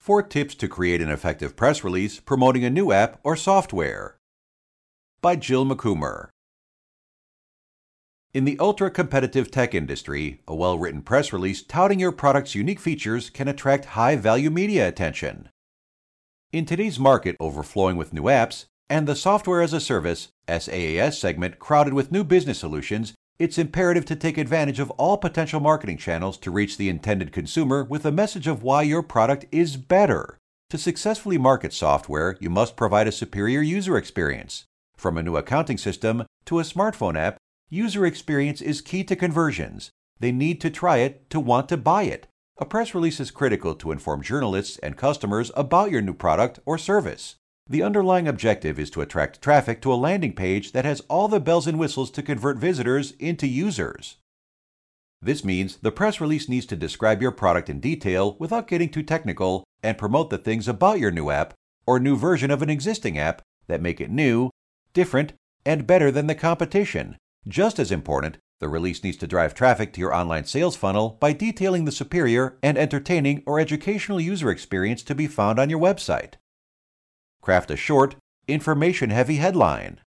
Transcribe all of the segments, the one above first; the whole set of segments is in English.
Four tips to create an effective press release promoting a new app or software. By Jill McCoomer. In the ultra competitive tech industry, a well written press release touting your product's unique features can attract high value media attention. In today's market overflowing with new apps and the software as a service SaaS segment crowded with new business solutions, it's imperative to take advantage of all potential marketing channels to reach the intended consumer with a message of why your product is better. To successfully market software, you must provide a superior user experience. From a new accounting system to a smartphone app, user experience is key to conversions. They need to try it to want to buy it. A press release is critical to inform journalists and customers about your new product or service. The underlying objective is to attract traffic to a landing page that has all the bells and whistles to convert visitors into users. This means the press release needs to describe your product in detail without getting too technical and promote the things about your new app or new version of an existing app that make it new, different, and better than the competition. Just as important, the release needs to drive traffic to your online sales funnel by detailing the superior and entertaining or educational user experience to be found on your website. Craft a short, information heavy headline.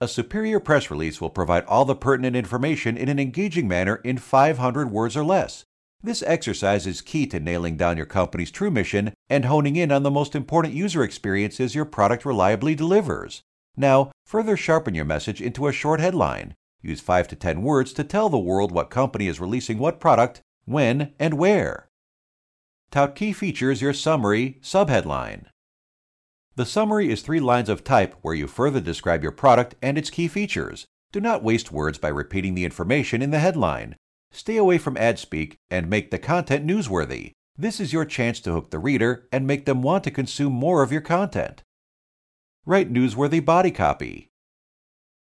A superior press release will provide all the pertinent information in an engaging manner in 500 words or less. This exercise is key to nailing down your company's true mission and honing in on the most important user experiences your product reliably delivers. Now, further sharpen your message into a short headline. Use 5 to 10 words to tell the world what company is releasing what product, when, and where. Tout key features your summary subheadline. The summary is three lines of type where you further describe your product and its key features. Do not waste words by repeating the information in the headline. Stay away from ad speak and make the content newsworthy. This is your chance to hook the reader and make them want to consume more of your content. Write newsworthy body copy.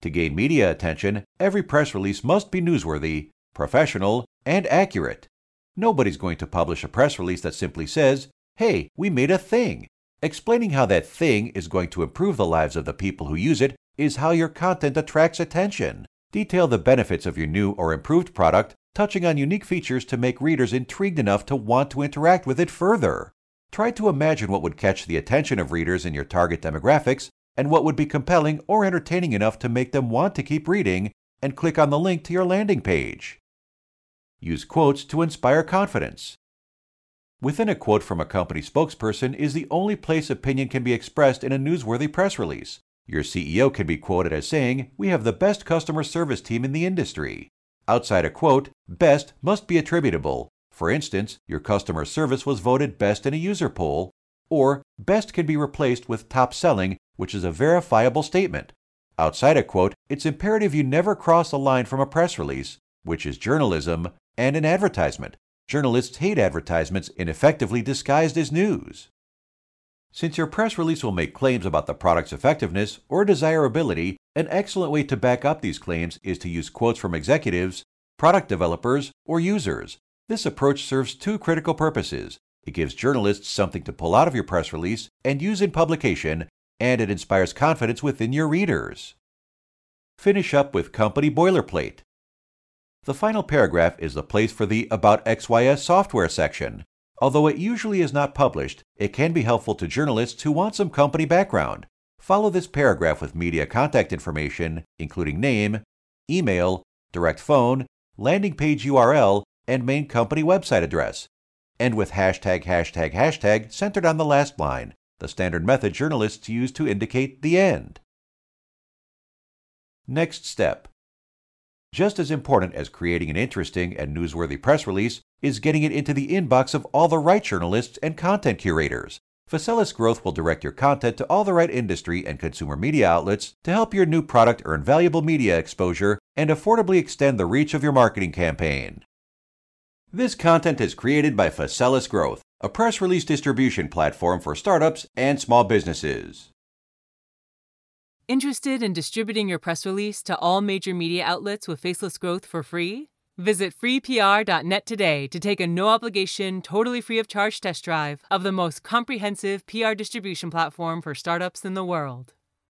To gain media attention, every press release must be newsworthy, professional, and accurate. Nobody's going to publish a press release that simply says, Hey, we made a thing, Explaining how that thing is going to improve the lives of the people who use it is how your content attracts attention. Detail the benefits of your new or improved product, touching on unique features to make readers intrigued enough to want to interact with it further. Try to imagine what would catch the attention of readers in your target demographics and what would be compelling or entertaining enough to make them want to keep reading and click on the link to your landing page. Use quotes to inspire confidence. Within a quote from a company spokesperson is the only place opinion can be expressed in a newsworthy press release. Your CEO can be quoted as saying, We have the best customer service team in the industry. Outside a quote, best must be attributable. For instance, your customer service was voted best in a user poll, or best can be replaced with top selling, which is a verifiable statement. Outside a quote, it's imperative you never cross a line from a press release, which is journalism, and an advertisement, Journalists hate advertisements ineffectively disguised as news. Since your press release will make claims about the product's effectiveness or desirability, an excellent way to back up these claims is to use quotes from executives, product developers, or users. This approach serves two critical purposes. It gives journalists something to pull out of your press release and use in publication, and it inspires confidence within your readers. Finish up with company boilerplate. The final paragraph is the place for the About XYS software section. Although it usually is not published, it can be helpful to journalists who want some company background. Follow this paragraph with media contact information, including name, email, direct phone, landing page URL, and main company website address. End with hashtag hashtag hashtag centered on the last line, the standard method journalists use to indicate the end. Next step just as important as creating an interesting and newsworthy press release is getting it into the inbox of all the right journalists and content curators. Faselis Growth will direct your content to all the right industry and consumer media outlets to help your new product earn valuable media exposure and affordably extend the reach of your marketing campaign. This content is created by Faselis Growth, a press release distribution platform for startups and small businesses. Interested in distributing your press release to all major media outlets with Faselis Growth for free? Visit freepr.net today to take a no obligation, totally free of charge test drive of the most comprehensive PR distribution platform for startups in the world.